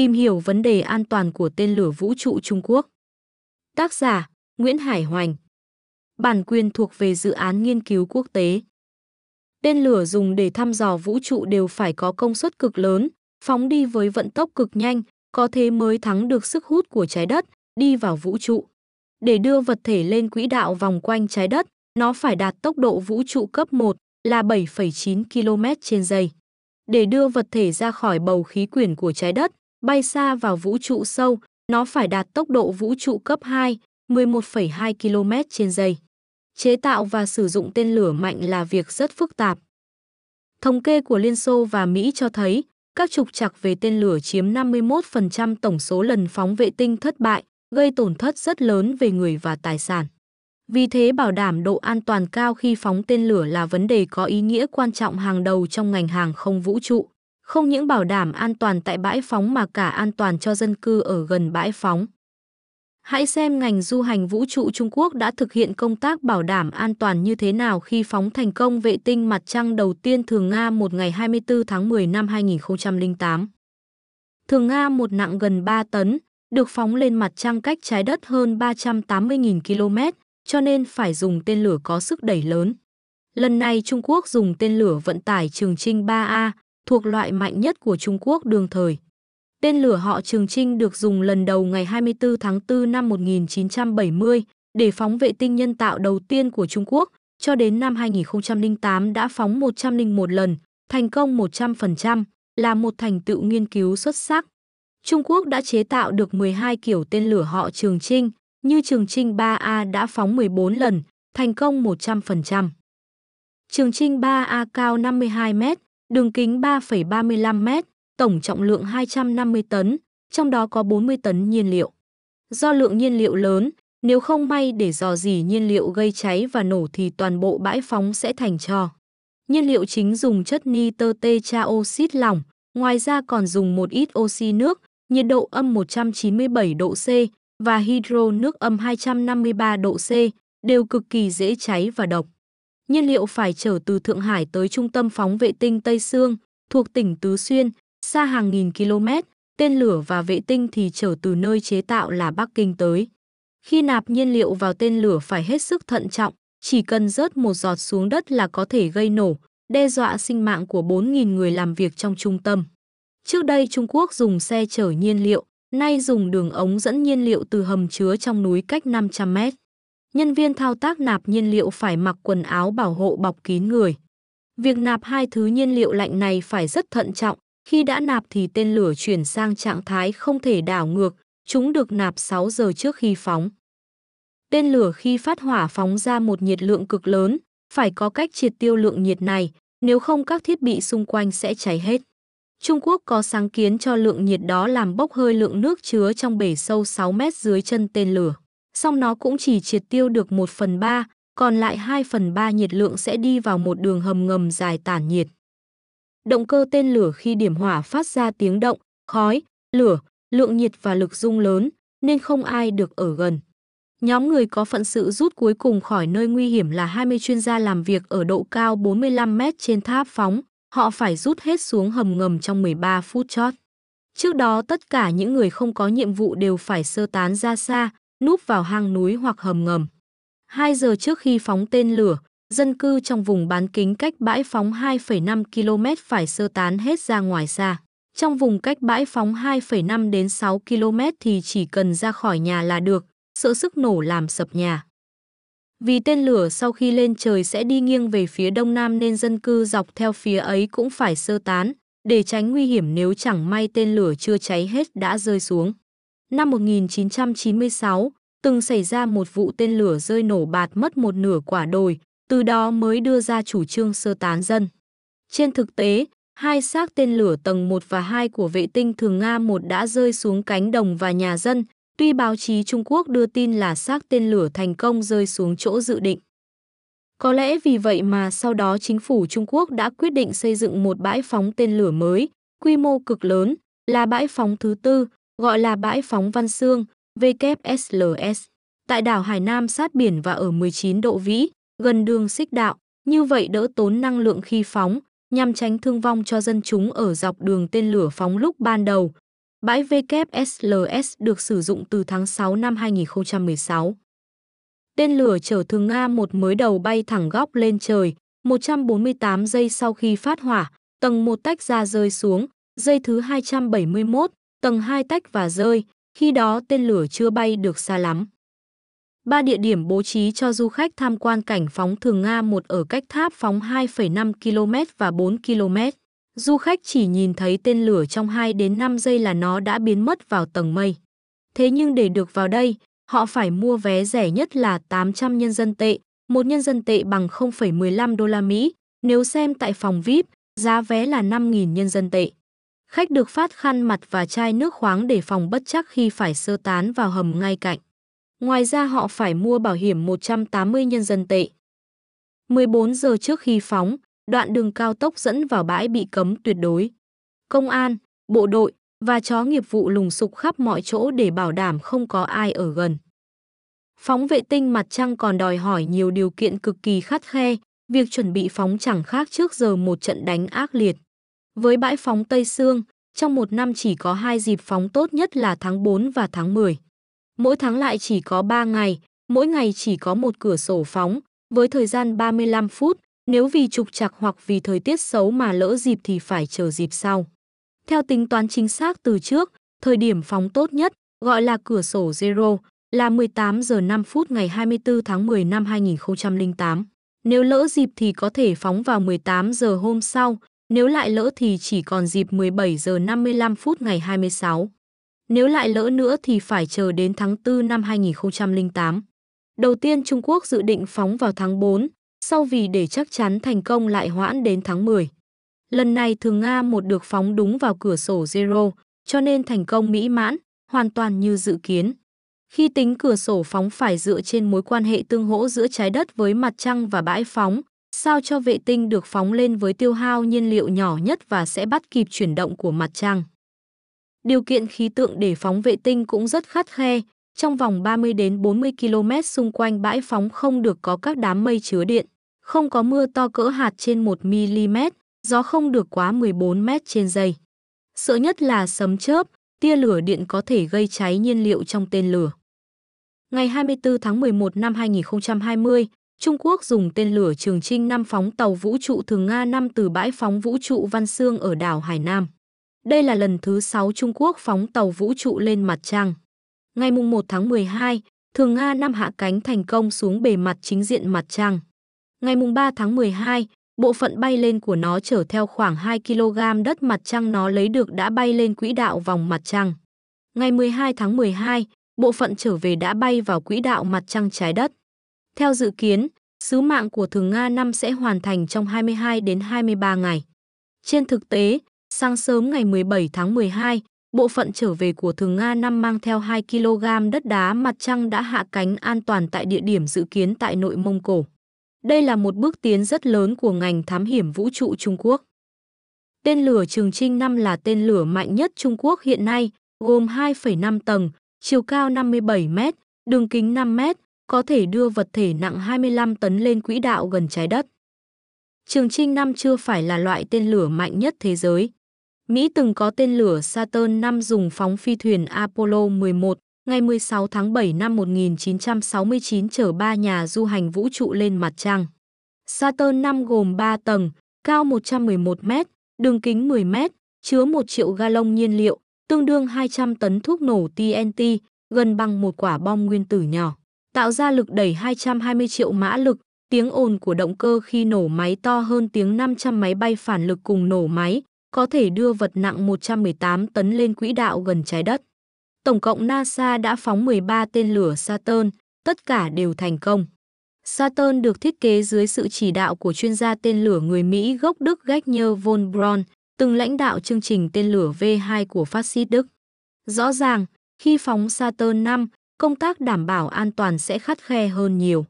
Tìm hiểu vấn đề an toàn của tên lửa vũ trụ Trung Quốc. Tác giả Nguyễn Hải Hoành. Bản quyền thuộc về dự án nghiên cứu quốc tế. Tên lửa dùng để thăm dò vũ trụ đều phải có công suất cực lớn, phóng đi với vận tốc cực nhanh, có thế mới thắng được sức hút của trái đất, đi vào vũ trụ. Để đưa vật thể lên quỹ đạo vòng quanh trái đất, nó phải đạt tốc độ vũ trụ cấp 1 là 7,9 km trên giây. Để đưa vật thể ra khỏi bầu khí quyển của trái đất, bay xa vào vũ trụ sâu, nó phải đạt tốc độ vũ trụ cấp 2, 11,2 km trên giây. Chế tạo và sử dụng tên lửa mạnh là việc rất phức tạp. Thống kê của Liên Xô và Mỹ cho thấy, các trục trặc về tên lửa chiếm 51% tổng số lần phóng vệ tinh thất bại, gây tổn thất rất lớn về người và tài sản. Vì thế bảo đảm độ an toàn cao khi phóng tên lửa là vấn đề có ý nghĩa quan trọng hàng đầu trong ngành hàng không vũ trụ. Không những bảo đảm an toàn tại bãi phóng mà cả an toàn cho dân cư ở gần bãi phóng. Hãy xem ngành du hành vũ trụ Trung Quốc đã thực hiện công tác bảo đảm an toàn như thế nào khi phóng thành công vệ tinh mặt trăng đầu tiên Thường Nga một ngày 24 tháng 10 năm 2008. Thường Nga một nặng gần 3 tấn, được phóng lên mặt trăng cách trái đất hơn 380.000 km, cho nên phải dùng tên lửa có sức đẩy lớn. Lần này Trung Quốc dùng tên lửa vận tải Trường Trinh 3A, thuộc loại mạnh nhất của Trung Quốc đương thời. Tên lửa họ Trường Trinh được dùng lần đầu ngày 24 tháng 4 năm 1970 để phóng vệ tinh nhân tạo đầu tiên của Trung Quốc, cho đến năm 2008 đã phóng 101 lần, thành công 100%, là một thành tựu nghiên cứu xuất sắc. Trung Quốc đã chế tạo được 12 kiểu tên lửa họ Trường Trinh, như Trường Trinh 3A đã phóng 14 lần, thành công 100%. Trường Trinh 3A cao 52 m, đường kính 3,35 m, tổng trọng lượng 250 tấn, trong đó có 40 tấn nhiên liệu. Do lượng nhiên liệu lớn, nếu không may để dò dỉ nhiên liệu gây cháy và nổ thì toàn bộ bãi phóng sẽ thành tro. Nhiên liệu chính dùng chất nitơ tetraoxit lỏng, ngoài ra còn dùng một ít oxy nước, nhiệt độ âm 197 độ C và hydro nước âm 253 độ C, đều cực kỳ dễ cháy và độc. Nhiên liệu phải chở từ Thượng Hải tới trung tâm phóng vệ tinh Tây Sương, thuộc tỉnh Tứ Xuyên, xa hàng nghìn km, tên lửa và vệ tinh thì chở từ nơi chế tạo là Bắc Kinh tới. Khi nạp nhiên liệu vào tên lửa phải hết sức thận trọng, chỉ cần rớt một giọt xuống đất là có thể gây nổ, đe dọa sinh mạng của 4.000 người làm việc trong trung tâm. Trước đây Trung Quốc dùng xe chở nhiên liệu, nay dùng đường ống dẫn nhiên liệu từ hầm chứa trong núi cách 500 mét. Nhân viên thao tác nạp nhiên liệu phải mặc quần áo bảo hộ bọc kín người. Việc nạp hai thứ nhiên liệu lạnh này phải rất thận trọng, khi đã nạp thì tên lửa chuyển sang trạng thái không thể đảo ngược, chúng được nạp 6 giờ trước khi phóng. Tên lửa khi phát hỏa phóng ra một nhiệt lượng cực lớn, phải có cách triệt tiêu lượng nhiệt này, nếu không các thiết bị xung quanh sẽ cháy hết. Trung Quốc có sáng kiến cho lượng nhiệt đó làm bốc hơi lượng nước chứa trong bể sâu 6 mét dưới chân tên lửa. Song nó cũng chỉ triệt tiêu được 1 phần 3, còn lại 2 phần 3 nhiệt lượng sẽ đi vào một đường hầm ngầm dài tản nhiệt. Động cơ tên lửa khi điểm hỏa phát ra tiếng động, khói, lửa, lượng nhiệt và lực rung lớn, nên không ai được ở gần. Nhóm người có phận sự rút cuối cùng khỏi nơi nguy hiểm là 20 chuyên gia làm việc ở độ cao 45 mét trên tháp phóng, họ phải rút hết xuống hầm ngầm trong 13 phút chót. Trước đó tất cả những người không có nhiệm vụ đều phải sơ tán ra xa, núp vào hang núi hoặc hầm ngầm. Hai giờ trước khi phóng tên lửa, dân cư trong vùng bán kính cách bãi phóng 2,5 km phải sơ tán hết ra ngoài xa. Trong vùng cách bãi phóng 2,5 đến 6 km thì chỉ cần ra khỏi nhà là được, sợ sức nổ làm sập nhà. Vì tên lửa sau khi lên trời sẽ đi nghiêng về phía đông nam nên dân cư dọc theo phía ấy cũng phải sơ tán, để tránh nguy hiểm nếu chẳng may tên lửa chưa cháy hết đã rơi xuống. Năm 1996, từng xảy ra một vụ tên lửa rơi nổ bạt mất một nửa quả đồi, từ đó mới đưa ra chủ trương sơ tán dân. Trên thực tế, hai xác tên lửa tầng 1 và 2 của vệ tinh Thường Nga 1 đã rơi xuống cánh đồng và nhà dân, tuy báo chí Trung Quốc đưa tin là xác tên lửa thành công rơi xuống chỗ dự định. Có lẽ vì vậy mà sau đó chính phủ Trung Quốc đã quyết định xây dựng một bãi phóng tên lửa mới, quy mô cực lớn, là bãi phóng thứ tư, gọi là bãi phóng Văn Xương, WSLS, tại đảo Hải Nam sát biển và ở 19 độ vĩ, gần đường xích đạo, như vậy đỡ tốn năng lượng khi phóng, nhằm tránh thương vong cho dân chúng ở dọc đường tên lửa phóng lúc ban đầu. Bãi WSLS được sử dụng từ tháng 6 năm 2016. Tên lửa chở thường Nga một mới đầu bay thẳng góc lên trời, 148 giây sau khi phát hỏa, tầng 1 tách ra rơi xuống, giây thứ 271, tầng 2 tách và rơi, khi đó tên lửa chưa bay được xa lắm. Ba địa điểm bố trí cho du khách tham quan cảnh phóng thường Nga một ở cách tháp phóng 2,5 km và 4 km. Du khách chỉ nhìn thấy tên lửa trong 2 đến 5 giây là nó đã biến mất vào tầng mây. Thế nhưng để được vào đây, họ phải mua vé rẻ nhất là 800 nhân dân tệ, một nhân dân tệ bằng 0,15 đô la Mỹ. Nếu xem tại phòng VIP, giá vé là 5.000 nhân dân tệ. Khách được phát khăn mặt và chai nước khoáng để phòng bất chắc khi phải sơ tán vào hầm ngay cạnh. Ngoài ra họ phải mua bảo hiểm 180 nhân dân tệ. 14 giờ trước khi phóng, đoạn đường cao tốc dẫn vào bãi bị cấm tuyệt đối. Công an, bộ đội và chó nghiệp vụ lùng sục khắp mọi chỗ để bảo đảm không có ai ở gần. Phóng vệ tinh mặt trăng còn đòi hỏi nhiều điều kiện cực kỳ khắt khe, việc chuẩn bị phóng chẳng khác trước giờ một trận đánh ác liệt. Với bãi phóng Tây Sương, trong một năm chỉ có hai dịp phóng tốt nhất là tháng 4 và tháng 10. Mỗi tháng lại chỉ có 3 ngày, mỗi ngày chỉ có một cửa sổ phóng, với thời gian 35 phút, nếu vì trục trặc hoặc vì thời tiết xấu mà lỡ dịp thì phải chờ dịp sau. Theo tính toán chính xác từ trước, thời điểm phóng tốt nhất, gọi là cửa sổ zero, là 18 giờ 5 phút ngày 24 tháng 10 năm 2008. Nếu lỡ dịp thì có thể phóng vào 18 giờ hôm sau, nếu lại lỡ thì chỉ còn dịp 17 giờ 55 phút ngày 26. Nếu lại lỡ nữa thì phải chờ đến tháng 4 năm 2008. Đầu tiên Trung Quốc dự định phóng vào tháng 4, sau vì để chắc chắn thành công lại hoãn đến tháng 10. Lần này thường Nga một được phóng đúng vào cửa sổ Zero, cho nên thành công mỹ mãn, hoàn toàn như dự kiến. Khi tính cửa sổ phóng phải dựa trên mối quan hệ tương hỗ giữa trái đất với mặt trăng và bãi phóng, sao cho vệ tinh được phóng lên với tiêu hao nhiên liệu nhỏ nhất và sẽ bắt kịp chuyển động của mặt trăng. Điều kiện khí tượng để phóng vệ tinh cũng rất khắt khe, trong vòng 30 đến 40 km xung quanh bãi phóng không được có các đám mây chứa điện, không có mưa to cỡ hạt trên 1 mm, gió không được quá 14 m trên giây. Sợ nhất là sấm chớp, tia lửa điện có thể gây cháy nhiên liệu trong tên lửa. Ngày 24 tháng 11 năm 2020, Trung Quốc dùng tên lửa Trường Trinh 5 phóng tàu vũ trụ Thường Nga 5 từ bãi phóng vũ trụ Văn Xương ở đảo Hải Nam. Đây là lần thứ 6 Trung Quốc phóng tàu vũ trụ lên mặt trăng. Ngày 1 tháng 12, Thường Nga 5 hạ cánh thành công xuống bề mặt chính diện mặt trăng. Ngày 3 tháng 12, bộ phận bay lên của nó chở theo khoảng 2 kg đất mặt trăng nó lấy được đã bay lên quỹ đạo vòng mặt trăng. Ngày 12 tháng 12, bộ phận trở về đã bay vào quỹ đạo mặt trăng trái đất. Theo dự kiến, sứ mạng của Thường Nga Năm sẽ hoàn thành trong 22 đến 23 ngày. Trên thực tế, sáng sớm ngày 17 tháng 12, bộ phận trở về của Thường Nga Năm mang theo 2 kg đất đá mặt trăng đã hạ cánh an toàn tại địa điểm dự kiến tại nội Mông Cổ. Đây là một bước tiến rất lớn của ngành thám hiểm vũ trụ Trung Quốc. Tên lửa Trường Trinh 5 là tên lửa mạnh nhất Trung Quốc hiện nay, gồm 2,5 tầng, chiều cao 57 m, đường kính 5 m, có thể đưa vật thể nặng 25 tấn lên quỹ đạo gần trái đất. Trường Trinh 5 chưa phải là loại tên lửa mạnh nhất thế giới. Mỹ từng có tên lửa Saturn 5 dùng phóng phi thuyền Apollo 11 ngày 16 tháng 7 năm 1969 chở ba nhà du hành vũ trụ lên mặt trăng. Saturn 5 gồm 3 tầng, cao 111 m, đường kính 10 m, chứa 1 triệu gallon nhiên liệu, tương đương 200 tấn thuốc nổ TNT, gần bằng một quả bom nguyên tử nhỏ. Tạo ra lực đẩy 220 triệu mã lực, tiếng ồn của động cơ khi nổ máy to hơn tiếng 500 máy bay phản lực cùng nổ máy, có thể đưa vật nặng 118 tấn lên quỹ đạo gần trái đất. Tổng cộng NASA đã phóng 13 tên lửa Saturn, tất cả đều thành công. Saturn được thiết kế dưới sự chỉ đạo của chuyên gia tên lửa người Mỹ gốc Đức Gagner von Braun, từng lãnh đạo chương trình tên lửa V2 của phát xít Đức. Rõ ràng, khi phóng Saturn 5, công tác đảm bảo an toàn sẽ khắt khe hơn nhiều.